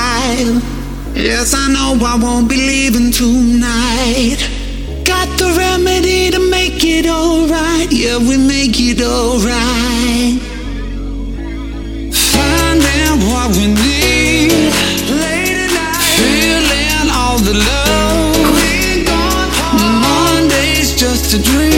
time. Yes, I know I won't be leaving tonight. Got the remedy to make it alright. Yeah, we make it alright. Finding what we need late at night. Feeling all the love. Mondays just a dream.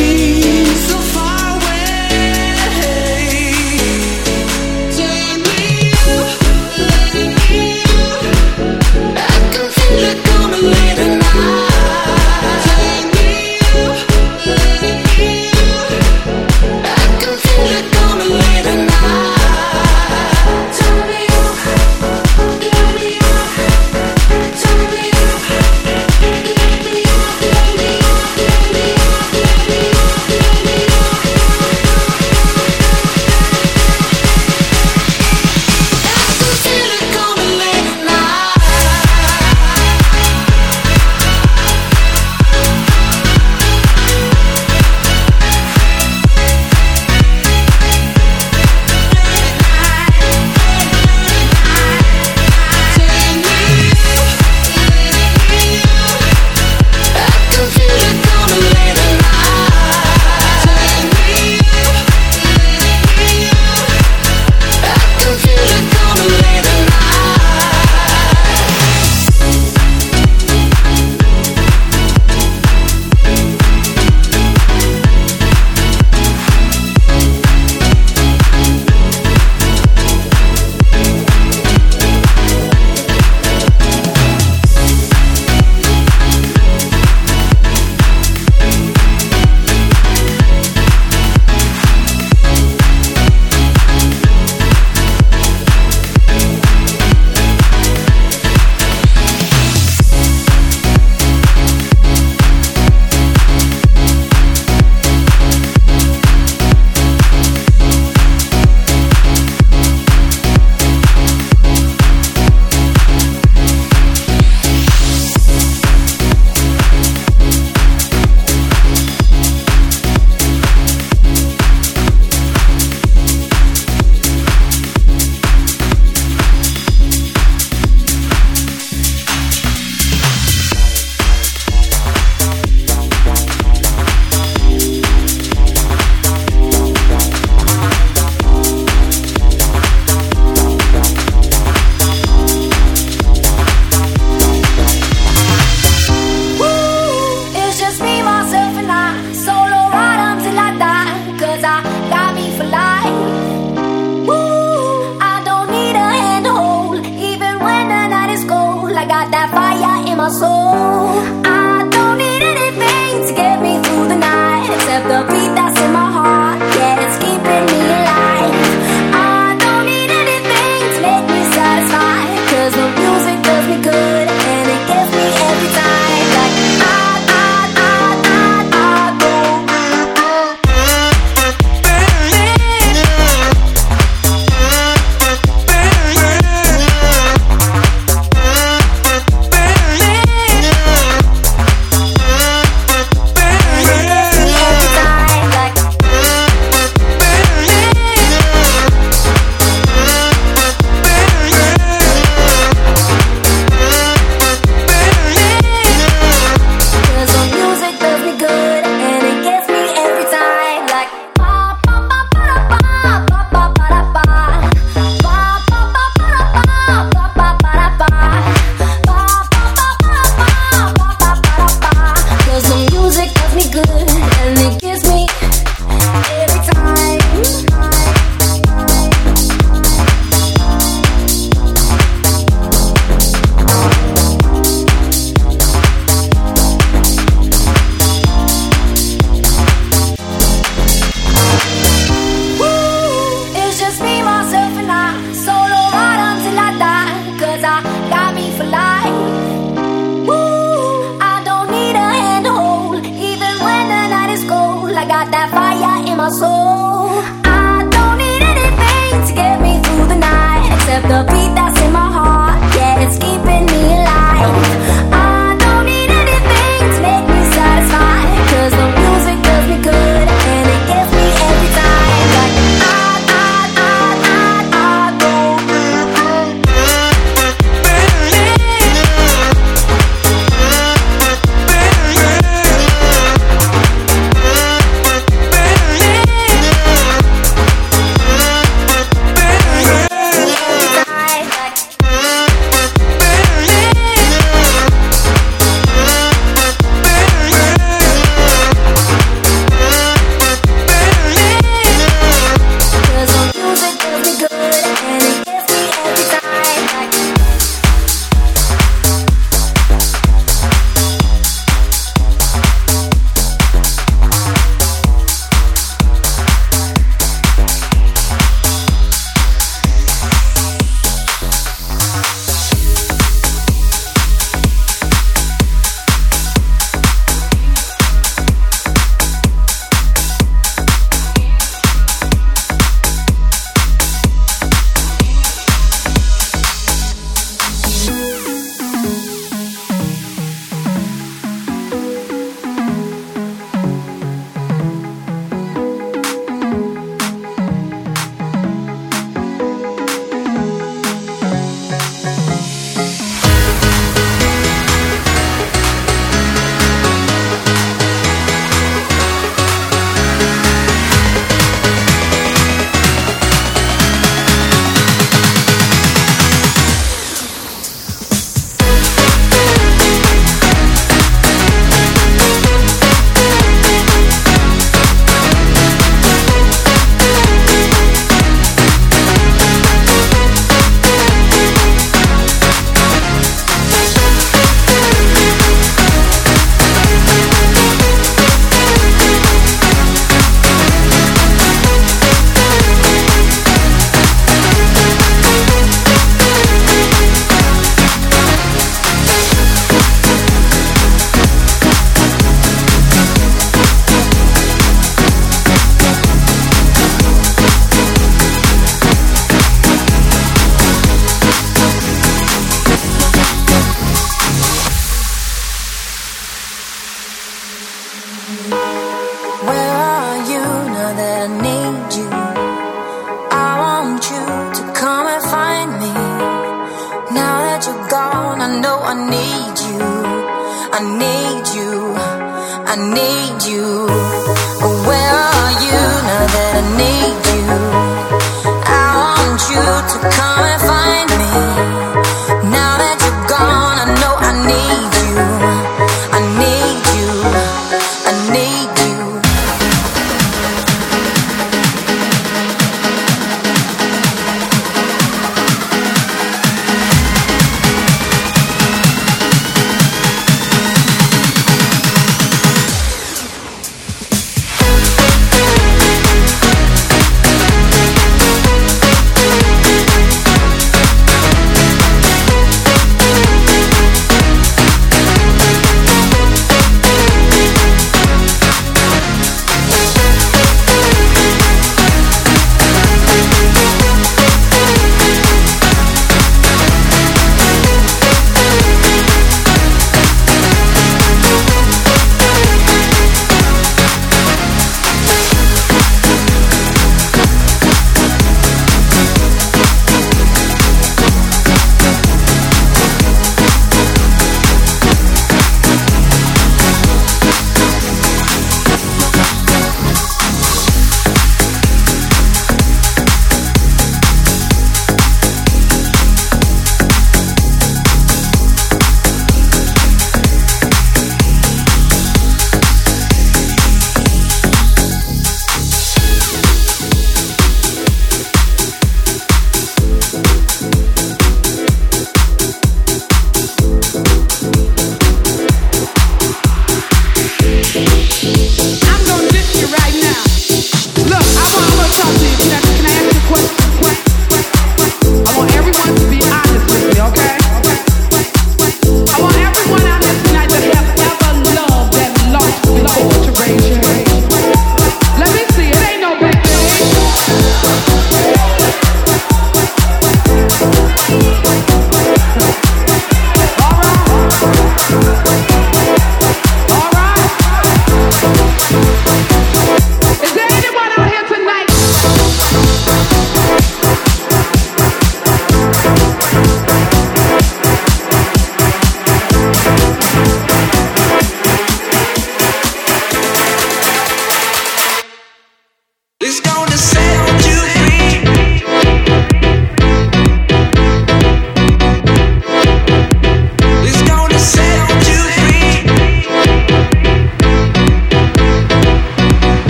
Need you.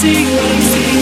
see.